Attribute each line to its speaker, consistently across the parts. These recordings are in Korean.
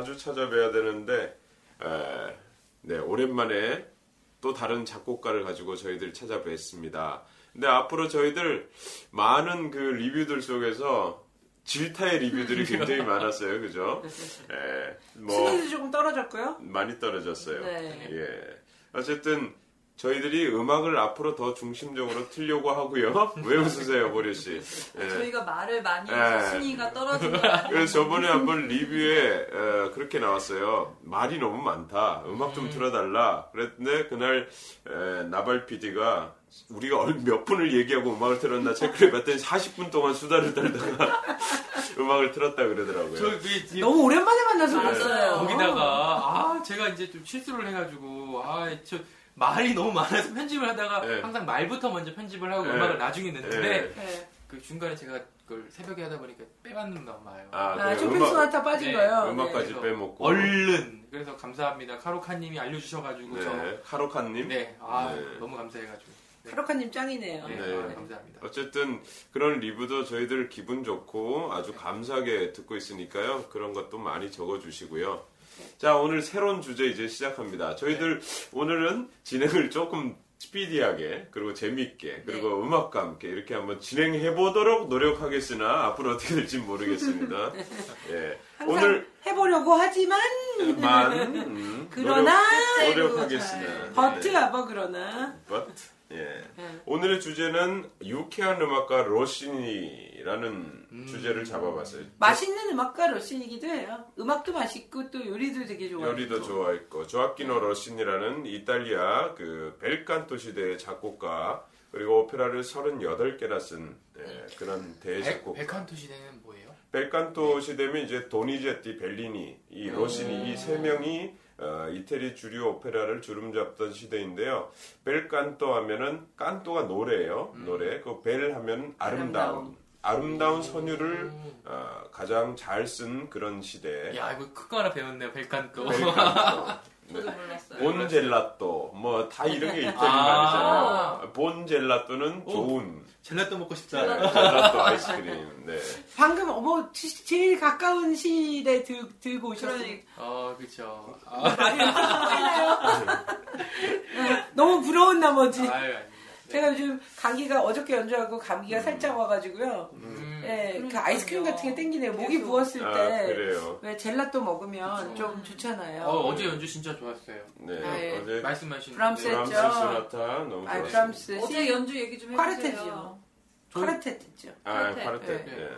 Speaker 1: 자주 찾아뵈야 되는데 에, 네 오랜만에 또 다른 작곡가를 가지고 저희들 찾아뵙습니다. 근데 앞으로 저희들 많은 그 리뷰들 속에서 질타의 리뷰들이 굉장히 많았어요, 그죠? 에, 뭐
Speaker 2: 순위도 조금 떨어졌고요.
Speaker 1: 많이 떨어졌어요.
Speaker 2: 네.
Speaker 1: 예. 어쨌든 저희들이 음악을 앞으로 더 중심적으로 틀려고 하고요. 왜 웃으세요, 보리 씨? 예.
Speaker 3: 저희가 말을 많이
Speaker 1: 네.
Speaker 3: 해서 순위가 떨어진 거 아니에요?
Speaker 1: 그래서 저번에 한번 리뷰에 에, 그렇게 나왔어요. 말이 너무 많다. 음악 좀 틀어달라. 그랬는데 그날 에, 나발 PD가 우리가 얼- 몇 분을 얘기하고 음악을 틀었나 체크를 해봤더니 40분 동안 수다를 떨다가 음악을 틀었다 그러더라고요.
Speaker 4: 저 그,
Speaker 2: 너무 오랜만에 만나서
Speaker 3: 맞아요.
Speaker 2: 그랬어요.
Speaker 4: 거기다가 아 제가 이제 좀 실수를 해가지고 아저 말이 너무 많아서 편집을 하다가
Speaker 1: 네.
Speaker 4: 항상 말부터 먼저 편집을 하고
Speaker 1: 네.
Speaker 4: 음악을 나중에 넣는데
Speaker 1: 네.
Speaker 2: 네.
Speaker 4: 그 중간에 제가 그걸 새벽에 하다 보니까 빼받는 나와요.
Speaker 1: 아,
Speaker 2: 아,
Speaker 1: 그
Speaker 2: 쇼핑
Speaker 1: 음악,
Speaker 2: 소나타 빠진
Speaker 4: 네,
Speaker 2: 거예요.
Speaker 1: 음악까지
Speaker 4: 그래서
Speaker 1: 빼먹고.
Speaker 4: 얼른 그래서 감사합니다. 카로카님이 알려주셔가지고
Speaker 1: 네. 카로카님.
Speaker 4: 저 네, 아
Speaker 1: 네.
Speaker 4: 너무 감사해가지고 네.
Speaker 2: 카로카님 짱이네요.
Speaker 4: 네,
Speaker 1: 네.
Speaker 4: 아, 감사합니다.
Speaker 1: 어쨌든 그런 리뷰도 저희들 기분 좋고 아주 감사하게 듣고 있으니까요. 그런 것도 많이 적어주시고요. 자, 오늘 새로운 주제 이제 시작합니다. 저희들 오늘은 진행을 조금 스피디하게 그리고 재밌게 그리고 음악과 함께 이렇게 한번 진행해 보도록 노력하겠으나 앞으로 어떻게 될지 모르겠습니다. 예. 오늘
Speaker 2: 해보려고 하지만
Speaker 1: 만 음,
Speaker 2: 그러나
Speaker 1: 노력, 노력하겠으나
Speaker 2: but
Speaker 1: 네.
Speaker 2: 아버 그러나
Speaker 1: But, 예.
Speaker 2: 네.
Speaker 1: 오늘의 주제는 유쾌한 음악가 로시니라는 주제를 잡아봤어요.
Speaker 2: 맛있는 음악가 로시니이기도 해요. 음악도 맛있고 또 요리도 되게 좋아요.
Speaker 1: 요리도 좋아했고 조아키노 로시니라는 이탈리아 그 벨칸토 시대의 작곡가 그리고 오페라를 38개나 쓴 예, 그런
Speaker 4: 백,
Speaker 1: 대작곡가.
Speaker 4: 벨칸토 시대는 뭐예요?
Speaker 1: 벨칸토 시대면 이제 도니제티, 벨리니, 이 로시니 이 세 명이 어, 이태리 주류 오페라를 주름잡던 시대인데요. 벨칸토 하면은 깐토가 노래예요. 노래. 그 벨 하면 아름다움. 아름다 운 선율을 어, 가장 잘 쓴 그런 시대.
Speaker 4: 야 이거 큰거 하나 배웠네요.
Speaker 1: 벨칸토. 네. 본젤라또 뭐 다 이런 게 이태리
Speaker 4: 아.
Speaker 1: 말이잖아요. 본젤라또는
Speaker 4: 오.
Speaker 1: 좋은
Speaker 4: 젤라또 먹고 싶다.
Speaker 1: 네, 젤라또 아이스크림. 네.
Speaker 2: 방금 어머 지- 제일 가까운 시대 들, 들고 오셨어요.
Speaker 3: 그러니
Speaker 4: 어 그렇죠. 아,
Speaker 2: 너무 부러운 나머지
Speaker 4: 아유. 네.
Speaker 2: 제가 요즘 감기가 어저께 연주하고 감기가 살짝 와가지고요.
Speaker 4: 음.
Speaker 2: 예, 그. 아이스크림 같은 게 땡기네요. 목이
Speaker 3: 계속.
Speaker 2: 부었을
Speaker 1: 아,
Speaker 2: 때.
Speaker 1: 그래요.
Speaker 2: 왜 젤라또 먹으면 좀 좋잖아요.
Speaker 4: 어, 어제 연주 진짜 좋았어요.
Speaker 1: 네.
Speaker 2: 네.
Speaker 1: 어제
Speaker 4: 말씀하신
Speaker 2: 브람스
Speaker 4: 네.
Speaker 1: 브람스. 소나타 너무
Speaker 2: 아,
Speaker 1: 좋았어요.
Speaker 2: 브람스
Speaker 3: 어제 연주 얘기 좀 해주세요.
Speaker 2: 했죠.
Speaker 1: 아,
Speaker 3: 콰르텟.
Speaker 1: 파르테.
Speaker 2: 네.
Speaker 1: 네.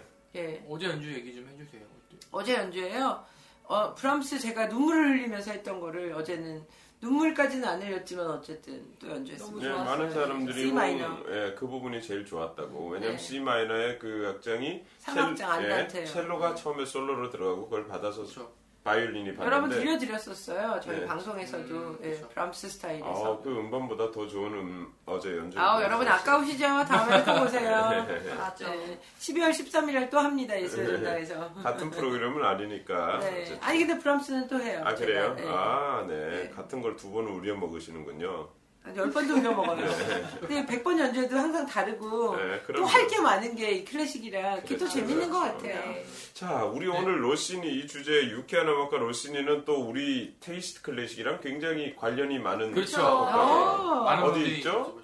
Speaker 2: 예.
Speaker 4: 어제 연주 얘기 좀 해주세요.
Speaker 2: 어제 연주에요. 어, 브람스 제가 눈물을 흘리면서 했던 거를 어제는 눈물까지는 안 흘렸지만 어쨌든 또 연주했습니다.
Speaker 3: 너무
Speaker 1: 네,
Speaker 3: 좋았어요.
Speaker 1: 많은 사람들이
Speaker 2: C 마이너.
Speaker 1: 음, 예, 그 부분이 제일 좋았다고. 왜냐면
Speaker 2: 네.
Speaker 1: C 마이너의 그 악장이
Speaker 2: 삼악장 안단테요.
Speaker 1: 첼로가 처음에 솔로로 들어가고 그걸 받아서
Speaker 4: 그렇죠.
Speaker 1: 바이올린이
Speaker 2: 여러분
Speaker 1: 받는데
Speaker 2: 들려드렸었어요. 저희
Speaker 1: 네.
Speaker 2: 방송에서도
Speaker 4: 음,
Speaker 2: 예,
Speaker 4: 그렇죠.
Speaker 2: 브람스 스타일에서.
Speaker 1: 아, 그 음반보다 더 좋은 음, 어제 연주.
Speaker 2: 아우 여러분 아까우시죠? 다음에 또 오세요.
Speaker 3: 맞아.
Speaker 2: 네, 12월 13일날 또 합니다 예술 전당에서.
Speaker 1: 같은 프로그램은 아니니까.
Speaker 2: 네. 아니 근데 브람스는 또 해요.
Speaker 1: 아 그래요?
Speaker 2: 제가. 네.
Speaker 1: 아, 네.
Speaker 2: 네.
Speaker 1: 같은 걸 두 번을 우려 먹으시는군요.
Speaker 2: 한 열 번도 우려 먹어요. 근데 100번 연주해도 항상 다르고
Speaker 1: 네,
Speaker 2: 또. 할 게 많은 게 이 클래식이라 그게 또
Speaker 1: 그렇죠,
Speaker 2: 재밌는 것
Speaker 1: 그렇죠.
Speaker 2: 같아요.
Speaker 3: 네.
Speaker 1: 자, 우리 오늘 로시니 이 주제 유쾌한 음악가 로시니는 또 우리 테이스트 클래식이랑 굉장히 관련이 많은
Speaker 4: 그렇죠.
Speaker 2: 아.
Speaker 4: 많은
Speaker 1: 어디
Speaker 4: 분들이
Speaker 1: 있죠?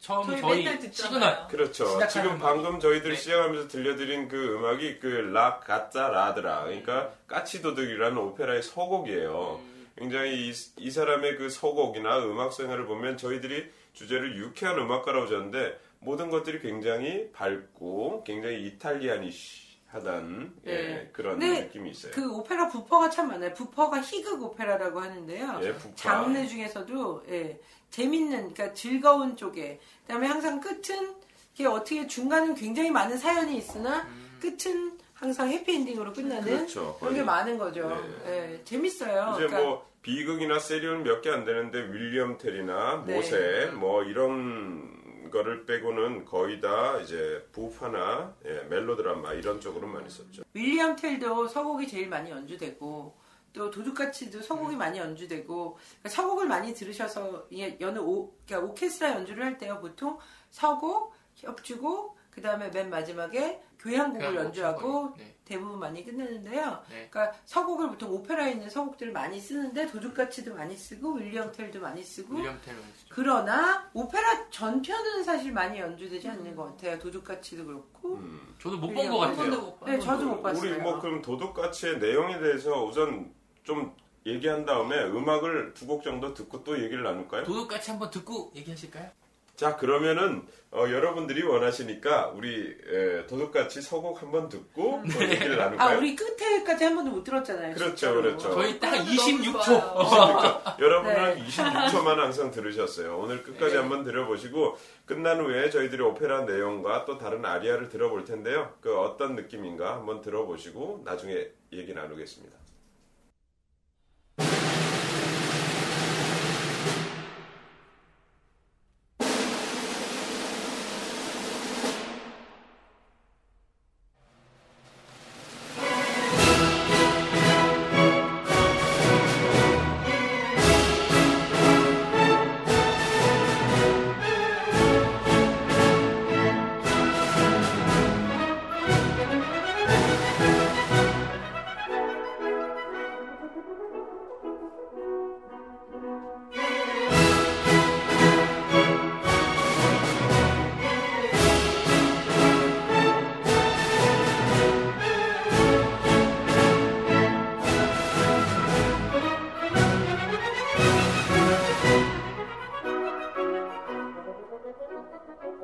Speaker 4: 처음
Speaker 3: 저희
Speaker 4: 저희. 시그널.
Speaker 1: 그렇죠. 지금. 방금 저희들
Speaker 4: 네.
Speaker 1: 시작하면서 들려드린 그 음악이 그 La gazza ladra 그러니까 까치도둑이라는 오페라의 서곡이에요.
Speaker 4: 음.
Speaker 1: 굉장히 이, 이 사람의 그 서곡이나 음악 생활을 보면 저희들이 주제를 유쾌한 음악가라고 하는데 모든 것들이 굉장히 밝고 굉장히 Italianish하단 예,
Speaker 2: 네.
Speaker 1: 그런 느낌이 있어요.
Speaker 2: 그 오페라 부파가 참 많아요. 부파가 희극 오페라라고 하는데요.
Speaker 1: 예.
Speaker 2: 장르 중에서도 예, 재밌는, 그러니까 즐거운 쪽에. 그다음에 항상 끝은 이게 어떻게 중간은 굉장히 많은 사연이 있으나 끝은 항상 해피엔딩으로 끝나는
Speaker 1: 음. 그렇죠.
Speaker 2: 그런 게. 많은 거죠.
Speaker 1: 네.
Speaker 2: 예, 재밌어요.
Speaker 1: 이제
Speaker 2: 그러니까
Speaker 1: 뭐 비극이나 세리온 몇 개 안 되는데 윌리엄 텔이나
Speaker 2: 네.
Speaker 1: 모세 뭐 이런 거를 빼고는 거의 다 이제 부파나 예, 멜로드라마 이런 쪽으로 많이 썼죠.
Speaker 2: 윌리엄 텔도 서곡이 제일 많이 연주되고 또 도둑같이도 서곡이 많이 연주되고 그러니까 서곡을 많이 들으셔서 이 여느 오, 그러니까 오케스트라 연주를 할 때요 보통 서곡, 협주곡, 그 다음에 맨 마지막에 교향곡을
Speaker 4: 교향곡,
Speaker 2: 연주하고.
Speaker 4: 네.
Speaker 2: 대부분 많이 끝내는데요.
Speaker 4: 네.
Speaker 2: 그러니까 서곡을 보통 오페라에 있는 서곡들을 많이 쓰는데 도둑같이도 많이 쓰고 윌리엄 텔도 많이 쓰고
Speaker 4: 윌리엄 있죠.
Speaker 2: 그러나 오페라 전편은 사실 많이 연주되지 않는 것 같아요. 도둑같이도 그렇고.
Speaker 1: 음.
Speaker 4: 저도 못 본 것 같아요.
Speaker 2: 네, 저도 못 봤어요.
Speaker 1: 우리 뭐 그럼 도둑같이의 내용에 대해서 우선 좀 얘기한 다음에 음악을 두 곡 정도 듣고 또 얘기를 나눌까요?
Speaker 4: 도둑같이 한번 듣고 얘기하실까요?
Speaker 1: 자 그러면은 어, 여러분들이 원하시니까 우리 에, 도둑같이 서곡 한번 듣고 또 얘기를
Speaker 2: 아,
Speaker 1: 나눌까요?
Speaker 2: 우리 끝에까지 한 번도 못 들었잖아요.
Speaker 1: 그렇죠,
Speaker 2: 진짜로.
Speaker 1: 그렇죠.
Speaker 4: 저희 딱
Speaker 3: 너무
Speaker 4: 26초.
Speaker 3: 좋아요.
Speaker 1: 여러분은
Speaker 2: 네.
Speaker 1: 26초만 항상 들으셨어요. 오늘 끝까지
Speaker 4: 네.
Speaker 1: 한번 들어보시고 끝난 후에 저희들이 오페라 내용과 또 다른 아리아를 들어볼 텐데요. 그 어떤 느낌인가 한번 들어보시고 나중에 얘기 나누겠습니다.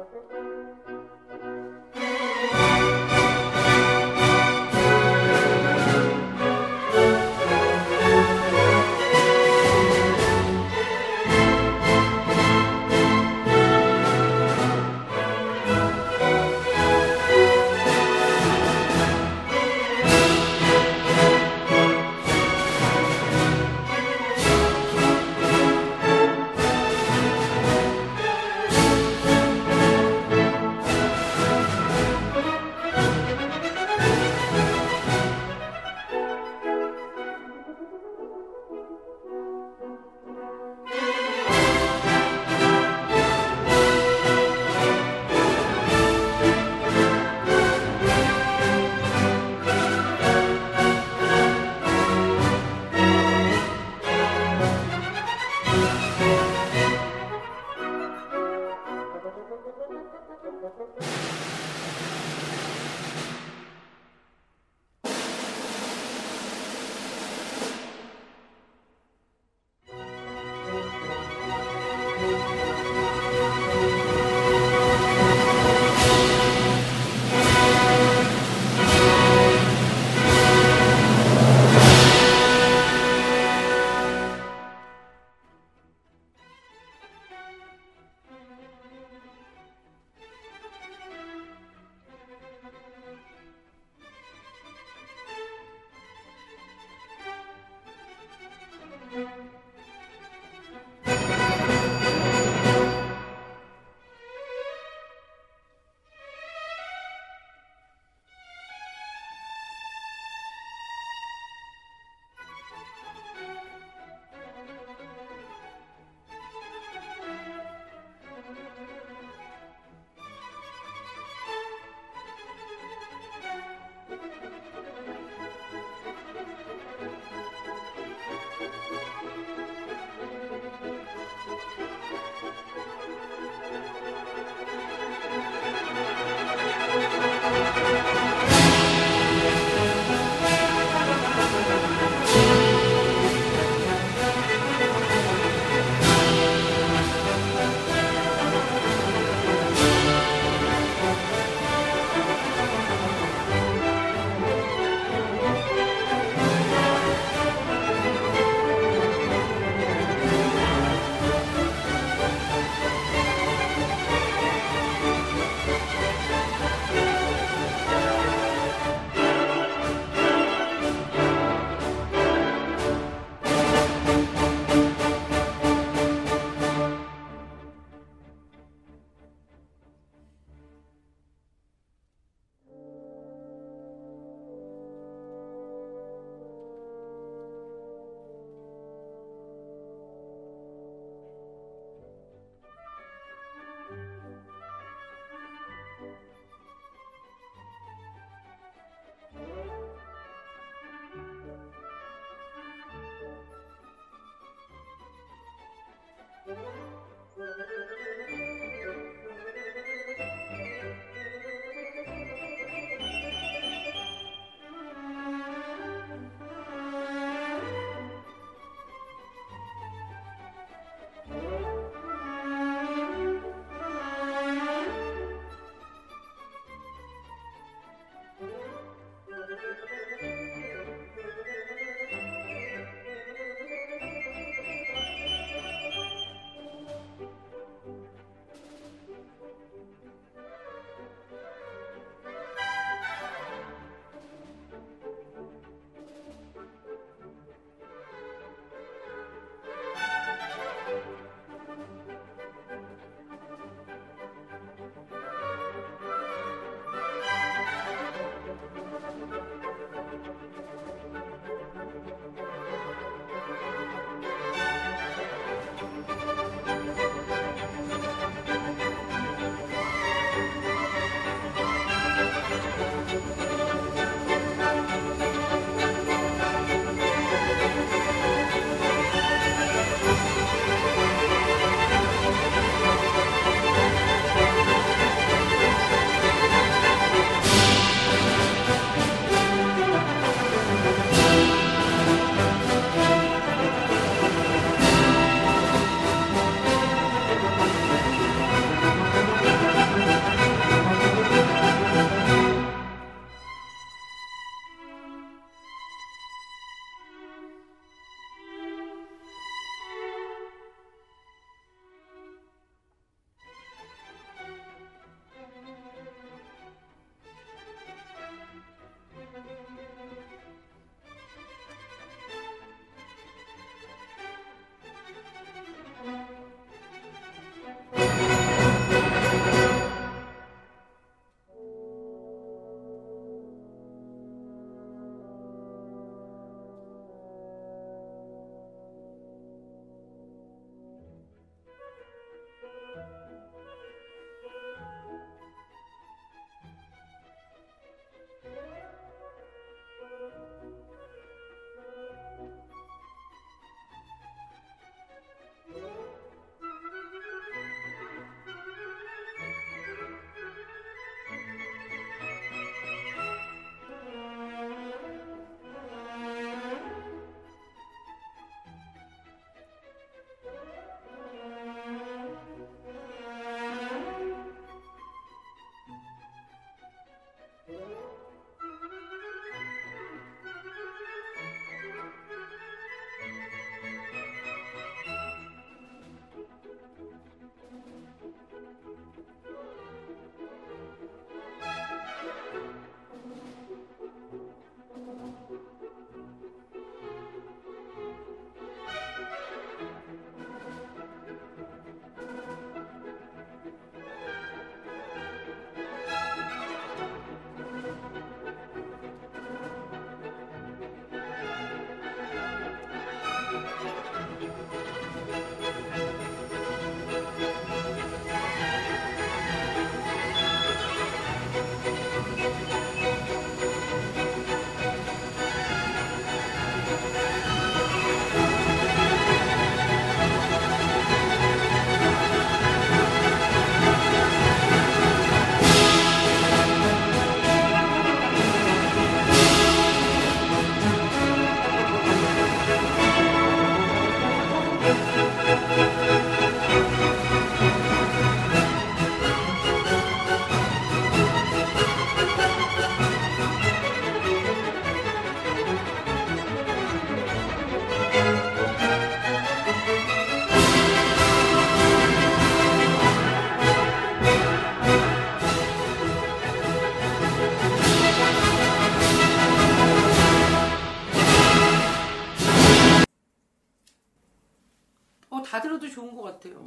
Speaker 2: Mm-hmm.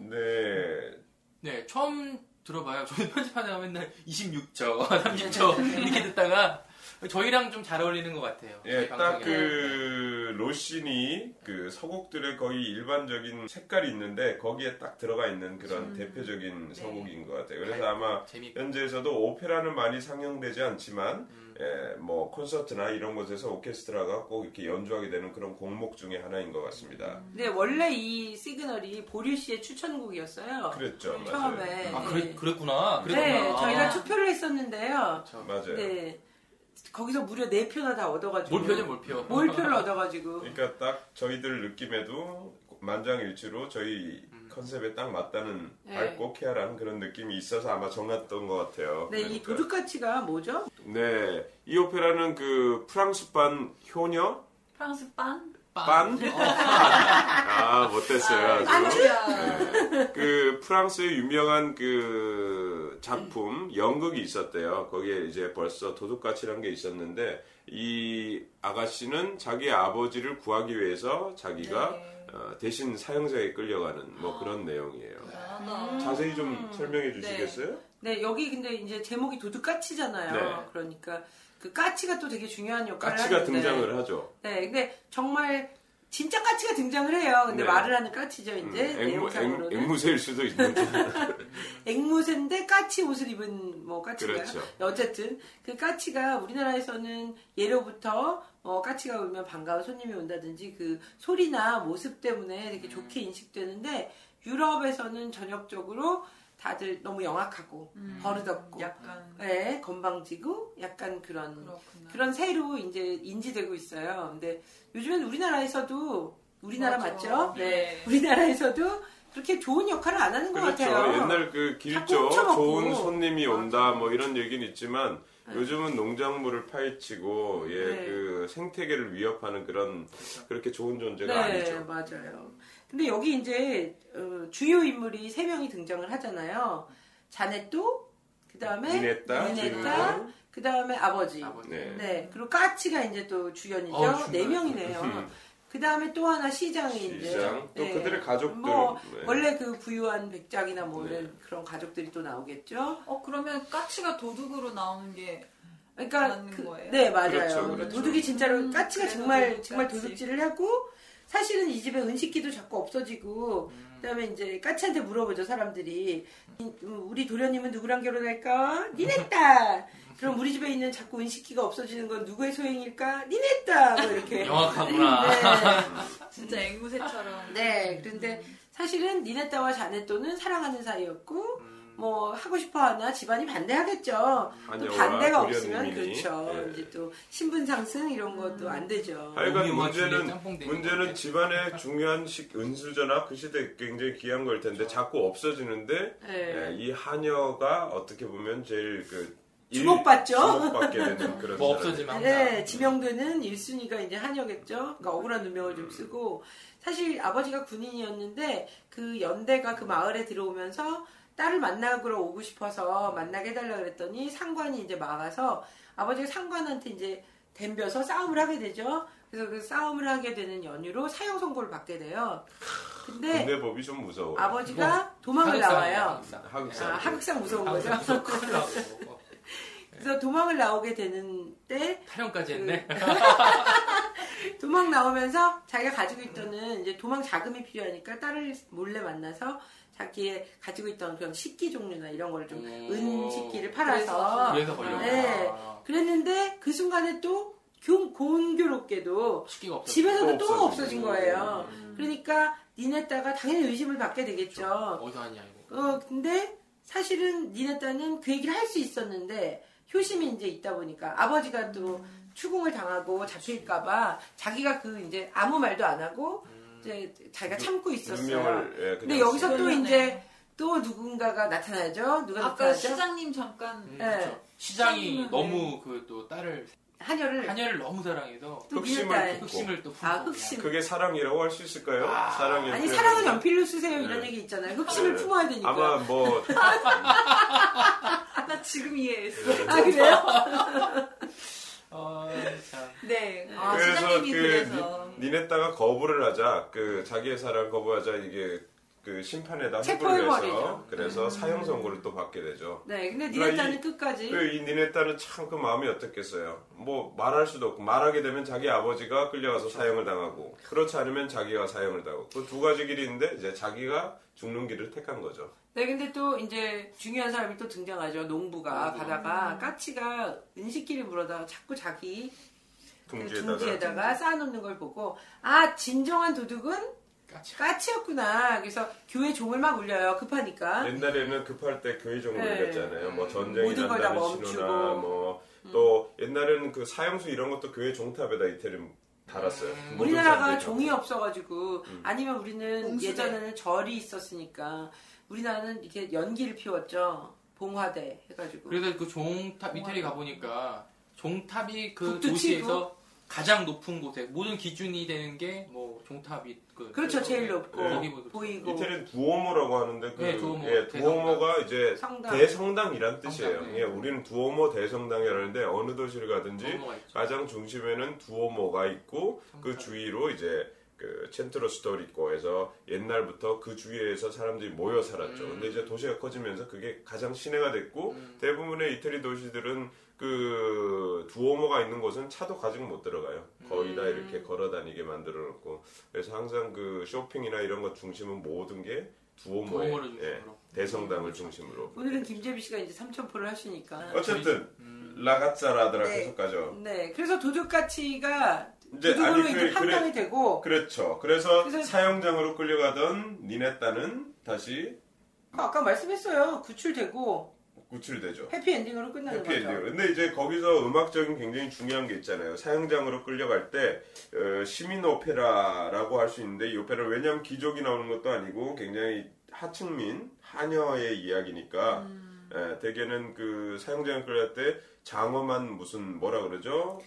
Speaker 1: 네.
Speaker 4: 네, 처음 들어봐요. 저는 편집하다가 맨날 26초, 30초 이렇게 듣다가 저희랑 좀 잘 어울리는 것 같아요.
Speaker 1: 예,
Speaker 4: 저희
Speaker 1: 딱. 그 로신이 그 서곡들의 거의 일반적인 색깔이 있는데 거기에 딱 들어가 있는 그런 대표적인 서곡인 것 같아요. 그래서 아마
Speaker 4: 재밌고
Speaker 1: 현지에서도 오페라는 많이 상영되지 않지만
Speaker 4: 음.
Speaker 1: 예, 뭐 콘서트나 이런 곳에서 오케스트라가 꼭 이렇게 연주하게 되는 그런 곡목 중에 하나인 것 같습니다.
Speaker 2: 근데 원래 이 시그널이 보류 씨의 추천곡이었어요.
Speaker 1: 그랬죠, 맞아요.
Speaker 2: 처음에.
Speaker 4: 아
Speaker 2: 네.
Speaker 4: 그래, 그랬구나.
Speaker 2: 네,
Speaker 4: 그랬구나.
Speaker 2: 저희가
Speaker 4: 아.
Speaker 2: 투표를 했었는데요.
Speaker 4: 저-
Speaker 1: 맞아요.
Speaker 2: 네. 거기서 무려 네 표나 다 얻어가지고.
Speaker 4: 몰표죠 몰표.
Speaker 2: 몰표를 얻어가지고.
Speaker 1: 그러니까 딱 저희들 느낌에도 만장일치로 저희
Speaker 4: 음.
Speaker 1: 컨셉에 딱 맞다는
Speaker 2: 네.
Speaker 1: 밝고 쾌활한 그런 느낌이 있어서 아마 정했던 것 같아요.
Speaker 2: 네, 이
Speaker 1: 그러니까.
Speaker 2: 도둑 가치가 뭐죠?
Speaker 1: 네, 이 오페라는 그 프랑스판 효녀
Speaker 3: 프랑스 빤?
Speaker 1: 빤? 아, 못됐어요. 아주.
Speaker 3: 안주야.
Speaker 1: 그 프랑스의 유명한 그 작품 연극이 있었대요. 거기에 이제 벌써 도둑같이란 게 있었는데 이 아가씨는 자기 아버지를 구하기 위해서 자기가
Speaker 3: 네.
Speaker 1: 어, 대신 사형장에 끌려가는 뭐 그런 내용이에요.
Speaker 3: 대단하다.
Speaker 1: 자세히 좀 설명해 주시겠어요?
Speaker 2: 네, 여기 근데 이제 제목이 도둑가치잖아요.
Speaker 1: 네.
Speaker 2: 그러니까 그 까치가 또 되게 중요한 역할을
Speaker 1: 까치가
Speaker 2: 하는데.
Speaker 1: 등장을 하죠.
Speaker 2: 네, 근데 정말 진짜 까치가 등장을 해요. 근데
Speaker 1: 네.
Speaker 2: 말을 하는 까치죠,
Speaker 1: 음,
Speaker 2: 이제
Speaker 1: 앵무, 앵,
Speaker 2: 내용상으로는.
Speaker 1: 앵무새일 수도 있는데.
Speaker 2: 앵무새인데 까치 옷을 입은 뭐 까치가
Speaker 1: 그렇죠.
Speaker 2: 어쨌든 그 까치가 우리나라에서는 예로부터 어, 까치가 오면 반가운 손님이 온다든지 그 소리나 모습 때문에 되게 좋게 인식되는데 유럽에서는 전역적으로 다들 너무 영악하고
Speaker 3: 음,
Speaker 2: 버릇없고
Speaker 3: 약간
Speaker 2: 네, 건방지고 약간 그런
Speaker 3: 그렇구나.
Speaker 2: 그런 새로 이제 인지되고 있어요. 근데 요즘엔 우리나라에서도 우리나라
Speaker 3: 맞아.
Speaker 2: 맞죠? 네.
Speaker 3: 네.
Speaker 2: 우리나라에서도 그렇게 좋은 역할을 안 하는 것
Speaker 1: 그렇죠.
Speaker 2: 같아요.
Speaker 1: 옛날 그
Speaker 2: 훔쳐먹고.
Speaker 1: 좋은 손님이 온다 뭐 이런 얘기는 있지만
Speaker 2: 네.
Speaker 1: 요즘은 농작물을 파헤치고 예
Speaker 2: 네.
Speaker 1: 그 생태계를 위협하는 그런 그렇게 좋은 존재가
Speaker 2: 네,
Speaker 1: 아니죠.
Speaker 2: 맞아요. 근데 여기 이제 어, 주요 인물이 세 명이 등장을 하잖아요. 자네또, 그 다음에
Speaker 1: 니네타,
Speaker 2: 니네타. 그 다음에 아버지.
Speaker 4: 아버지.
Speaker 1: 네.
Speaker 2: 네, 그리고 까치가 이제 또 주연이죠.
Speaker 4: 어,
Speaker 2: 네. 명이네요. 그 다음에 또 하나 시장이 이제
Speaker 1: 시장 또
Speaker 2: 네.
Speaker 1: 그들의 가족들
Speaker 2: 뭐
Speaker 1: 네.
Speaker 2: 원래 그 부유한 백작이나 뭐
Speaker 1: 네.
Speaker 2: 이런 그런 가족들이 또 나오겠죠.
Speaker 3: 어 그러면 까치가 도둑으로 나오는 게
Speaker 2: 그러니까
Speaker 3: 맞는
Speaker 2: 그-
Speaker 3: 거예요?
Speaker 2: 네 맞아요.
Speaker 1: 그렇죠, 그렇죠.
Speaker 2: 도둑이 진짜로
Speaker 3: 음,
Speaker 2: 까치가
Speaker 3: 그래서
Speaker 2: 정말
Speaker 3: 도둑
Speaker 2: 정말
Speaker 3: 까치.
Speaker 2: 도둑질을 하고 사실은 이 집에 은식기도 자꾸 없어지고
Speaker 4: 음.
Speaker 2: 그다음에 이제 까치한테 물어보죠 사람들이 이- 음, 우리 도련님은 누구랑 결혼할까? 니네 딸. 그럼 우리 집에 있는 자꾸 은식기가 없어지는 건 누구의 소행일까? 니네 딸. 뭐 이렇게.
Speaker 4: 영악하구나.
Speaker 3: 진짜 앵무새처럼.
Speaker 2: 네. 네. 그런데 사실은 니네따와 자네 또는 사랑하는 사이였고
Speaker 4: 음.
Speaker 2: 뭐 하고 싶어 하나 집안이 반대하겠죠. 또 반대가. 없으면 그렇죠.
Speaker 1: 예.
Speaker 2: 이제 또 신분 상승 이런 것도 안 되죠.
Speaker 1: 하여간
Speaker 4: 줄리엣
Speaker 1: 문제는 문제는. 집안의 중요한 식 은수저나 그 시대 굉장히 귀한 걸 텐데 자꾸 없어지는데
Speaker 2: 네.
Speaker 1: 예, 이 하녀가 어떻게 보면 제일 그 일-
Speaker 2: 주목받죠?
Speaker 1: 주목받게 되는 그런
Speaker 4: 뭐. 없어지면.
Speaker 2: 네, 지명도는 1순위가 이제 한여겠죠. 그러니까 억울한 누명을 좀 쓰고 사실 아버지가 군인이었는데 그 연대가 그 마을에 들어오면서 딸을 만나러 오고 싶어서 만나게 해달라 그랬더니 상관이 이제 막아서 아버지가 상관한테 이제 덤벼서 싸움을 하게 되죠. 그래서 그 싸움을 하게 되는 연유로 사형 선고를 받게 돼요. 근데
Speaker 1: 군대 법이 좀 무서워요.
Speaker 2: 아버지가 도망을 나와요.
Speaker 1: 하극상.
Speaker 2: 아, 하극상 무서운 거죠.
Speaker 4: 하극상 큰일 나고.
Speaker 2: 그래서 도망을 나오게 되는 때
Speaker 4: 타령까지 했네.
Speaker 2: 도망 나오면서 자기가 가지고 있던 이제 도망 자금이 필요하니까 딸을 몰래 만나서 자기의 가지고 있던 그런 식기 종류나 이런 걸좀
Speaker 4: 오.
Speaker 2: 은식기를 팔아서
Speaker 4: 그래서 걸렸구나.
Speaker 2: 네. 그랬는데 그 순간에 또 교- 공교롭게도
Speaker 4: 식기가 없어.
Speaker 2: 집에서도
Speaker 1: 또
Speaker 2: 또. 없어진 거예요. 그러니까 니네따가 당연히 의심을 받게 되겠죠.
Speaker 4: 어디서 하냐 이거.
Speaker 2: 어, 근데 사실은 니네따는 그 얘기를 할 수 있었는데 효심이 이제 있다 보니까 아버지가 또 추궁을 당하고 잡힐까봐 자기가 그 이제 아무 말도 안 하고 이제 자기가 참고 있었어요.
Speaker 1: 운명을 예,
Speaker 2: 근데 여기서 또
Speaker 3: 그러네.
Speaker 2: 이제 또 누군가가 나타나죠. 누가
Speaker 3: 아까
Speaker 2: 나타나죠?
Speaker 3: 시장님 잠깐
Speaker 4: 음,
Speaker 2: 네.
Speaker 4: 그렇죠. 시장이
Speaker 3: 시장님은
Speaker 4: 너무 그 또 딸을
Speaker 2: 한여를
Speaker 4: 한여를 너무 사랑해서
Speaker 2: 또
Speaker 1: 흑심을
Speaker 2: 니네따
Speaker 1: 품고.
Speaker 4: 흑심을 또 품고
Speaker 2: 아 흑심.
Speaker 1: 그게 사랑이라고 할 수 있을까요?
Speaker 4: 아.
Speaker 1: 사랑이
Speaker 2: 아니 사랑은 연필로 쓰세요 이런
Speaker 1: 네.
Speaker 2: 얘기 있잖아요. 흑심을
Speaker 1: 네.
Speaker 2: 품어야 되니까.
Speaker 1: 아마 뭐
Speaker 3: 나 지금 이해했어.
Speaker 2: 아 그래요?
Speaker 4: 어, 참.
Speaker 3: 네. 아,
Speaker 1: 그래서
Speaker 3: 시장님이
Speaker 1: 그
Speaker 3: 그래서
Speaker 1: 니, 니네따가 거부를 하자 그 자기의 사랑 거부하자 이게 그 심판에다
Speaker 2: 체포해버리죠.
Speaker 1: 회부해서 그래서 사형 선고를 또 받게 되죠.
Speaker 2: 네, 근데
Speaker 1: 그러니까
Speaker 2: 니네타는
Speaker 1: 이-
Speaker 2: 끝까지
Speaker 1: 그이 니네타는 참그 마음이 어떻겠어요. 뭐 말할 수도 없고 말하게 되면 자기 아버지가 끌려가서 사형을 당하고 그렇지 않으면 자기가 사형을 당하고 그 두 가지 길이 있는데 이제 자기가 죽는 길을 택한 거죠.
Speaker 2: 네, 근데 또 이제 중요한 사람이 또 등장하죠. 농부가
Speaker 1: 농부.
Speaker 2: 가다가 까치가 은식기를 물어다가 자꾸 자기 그
Speaker 1: 둥지에다가
Speaker 2: 둥지에다가 쌓아놓는 걸 보고 아 진정한 도둑은
Speaker 4: 까치.
Speaker 2: 까치였구나. 그래서 교회 종을 막 울려요. 급하니까.
Speaker 1: 옛날에는 급할 때 교회 종을
Speaker 2: 네.
Speaker 1: 울렸잖아요. 뭐 전쟁이 난다는.
Speaker 2: 음.
Speaker 1: 신호나 뭐또 옛날에는 그 사형수 이런 것도 교회 종탑에다 이태리 달았어요.
Speaker 4: 음.
Speaker 2: 우리나라가 종이. 없어가지고 아니면 우리는
Speaker 3: 공수대.
Speaker 2: 예전에는 절이 있었으니까 우리나라는 이렇게 연기를 피웠죠. 봉화대 해가지고.
Speaker 4: 그래서 그 종탑 이태리 가 보니까 종탑이 그
Speaker 2: 북두
Speaker 4: 도시에서 가장 높은 곳에 모든 기준이 되는 게 뭐 종탑이 그
Speaker 2: 그렇죠. 제일 높고
Speaker 1: 네.
Speaker 4: 거기 뭐
Speaker 2: 보이고.
Speaker 1: 이태리는 두오모라고 하는데 그
Speaker 4: 네, 두오모.
Speaker 1: 예, 두오모가 이제
Speaker 2: 성당.
Speaker 1: 대성당이란 뜻이에요.
Speaker 4: 성당, 네.
Speaker 1: 예, 우리는 두오모 대성당이라는데 어느 도시를 가든지
Speaker 4: 두오모가 있죠.
Speaker 1: 가장 중심에는 두오모가 있고 그
Speaker 4: 성당.
Speaker 1: 주위로 이제 그 첸트로 스토리코에서 옛날부터 그 주위에서 사람들이 모여 살았죠.
Speaker 4: 음.
Speaker 1: 근데 이제 도시가 커지면서 그게 가장 시내가 됐고
Speaker 4: 음.
Speaker 1: 대부분의 이태리 도시들은 그 두오모가 있는 곳은 차도 가지고 못 들어가요. 거의 다
Speaker 2: 음.
Speaker 1: 이렇게 걸어 다니게 만들어 놓고 그래서 항상 그 쇼핑이나 이런 것 중심은 모든 게
Speaker 4: 두오모를
Speaker 1: 예. 대성당을 중심으로.
Speaker 2: 오늘은 김재비 씨가 이제 삼천포를 하시니까.
Speaker 1: 어쨌든
Speaker 4: 음.
Speaker 1: 라가짜라드라
Speaker 2: 네.
Speaker 1: 계속 가죠.
Speaker 2: 네. 그래서 도둑가치가
Speaker 1: 이제 아니
Speaker 2: 이제
Speaker 1: 그, 그래,
Speaker 2: 판단이 되고
Speaker 1: 그렇죠. 그래서,
Speaker 2: 그래서-
Speaker 1: 사형장으로 끌려가던 니네따는 다시
Speaker 2: 아까 말씀했어요. 구출되고
Speaker 1: 구출되죠.
Speaker 2: 해피엔딩으로 끝나는
Speaker 1: 해피
Speaker 2: 거죠.
Speaker 1: 엔딩. 근데 이제 거기서 음악적인 굉장히 중요한 게 있잖아요. 사형장으로 끌려갈 때 어, 시민 오페라라고 할 수 있는데 이 오페라 왜냐하면 귀족이 나오는 것도 아니고 굉장히 하층민 하녀의 이야기니까
Speaker 2: 음.
Speaker 1: 예, 대개는 그 사형장에 끌려갈 때 장엄한 무슨 뭐라 그러죠?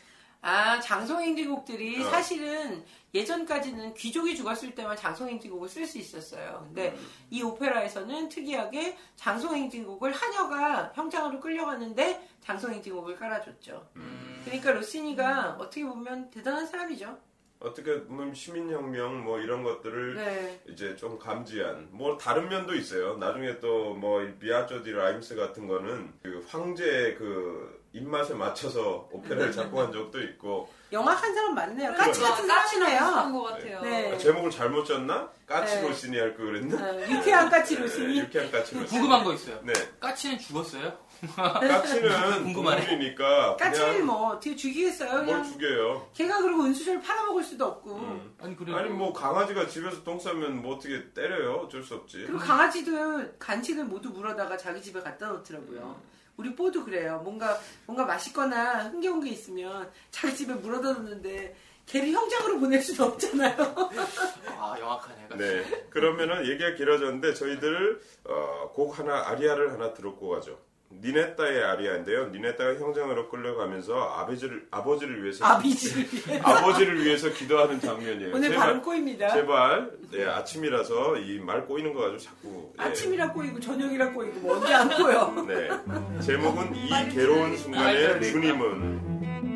Speaker 2: 아, 장송행진곡들이
Speaker 1: 어.
Speaker 2: 사실은 예전까지는 귀족이 죽었을 때만 장송행진곡을 쓸 수 있었어요. 근데
Speaker 1: 음.
Speaker 2: 이 오페라에서는 특이하게 장송행진곡을 하녀가 형장으로 끌려가는데 장송행진곡을 깔아줬죠.
Speaker 4: 음.
Speaker 2: 그러니까 로시니가 어떻게 보면 대단한 사람이죠.
Speaker 1: 어떻게 보면 시민혁명 뭐 이런 것들을
Speaker 2: 네.
Speaker 1: 이제 좀 감지한 뭐 다른 면도 있어요. 나중에 또 뭐 비아조 디 라임스 같은 거는 그 황제의 그 입맛에 맞춰서 오페라를 작곡한 적도 있고
Speaker 2: 영악한 사람 많네요. 까치 같은 사람이네요.
Speaker 3: 것 같아요.
Speaker 2: 네.
Speaker 1: 아, 제목을 잘못 졌나? 까치
Speaker 2: 네.
Speaker 1: 로시니 할 걸 그랬나?
Speaker 2: 어, 유쾌한 까치
Speaker 1: 네,
Speaker 2: 로시니.
Speaker 1: 유쾌한 까치 로시니.
Speaker 4: 궁금한 거 있어요.
Speaker 1: 네,
Speaker 4: 까치는 죽었어요?
Speaker 1: 까치는
Speaker 2: 까치를
Speaker 1: 그냥
Speaker 2: 뭐 어떻게 죽이겠어요?
Speaker 1: 뭘
Speaker 2: 그냥
Speaker 1: 죽여요.
Speaker 2: 걔가 그리고 은수저를 팔아먹을 수도 없고.
Speaker 1: 음.
Speaker 4: 아니 그래.
Speaker 1: 아니 뭐 강아지가 집에서 똥 싸면 뭐 어떻게 때려요? 어쩔 수 없지.
Speaker 2: 그리고 강아지도 간식을 모두 물어다가 자기 집에 갖다 놓더라고요. 우리 뽀도 그래요. 뭔가 뭔가 맛있거나 흥겨운 게 있으면 자기 집에 물어다 놓는데 걔를 형장으로 보낼 수는 없잖아요.
Speaker 4: 아 영악하네.
Speaker 1: 네. 그러면은 얘기가 길어졌는데 저희들 어, 곡 하나 아리아를 하나 들었고 가죠. 니네따의 아리아인데요. 니네따가 형장으로 끌려가면서 아버지를 아버지를 위해서
Speaker 2: 아비지를.
Speaker 1: 아버지를 위해서 기도하는 장면이에요.
Speaker 2: 오늘
Speaker 1: 제발,
Speaker 2: 발음 꼬입니다.
Speaker 1: 제발 네, 아침이라서 이 말 꼬이는 거 가지고 자꾸 예.
Speaker 2: 아침이라 꼬이고 저녁이라 꼬이고 뭐 언제 안 꼬여.
Speaker 1: 네. 제목은 이 괴로운 순간에 주님은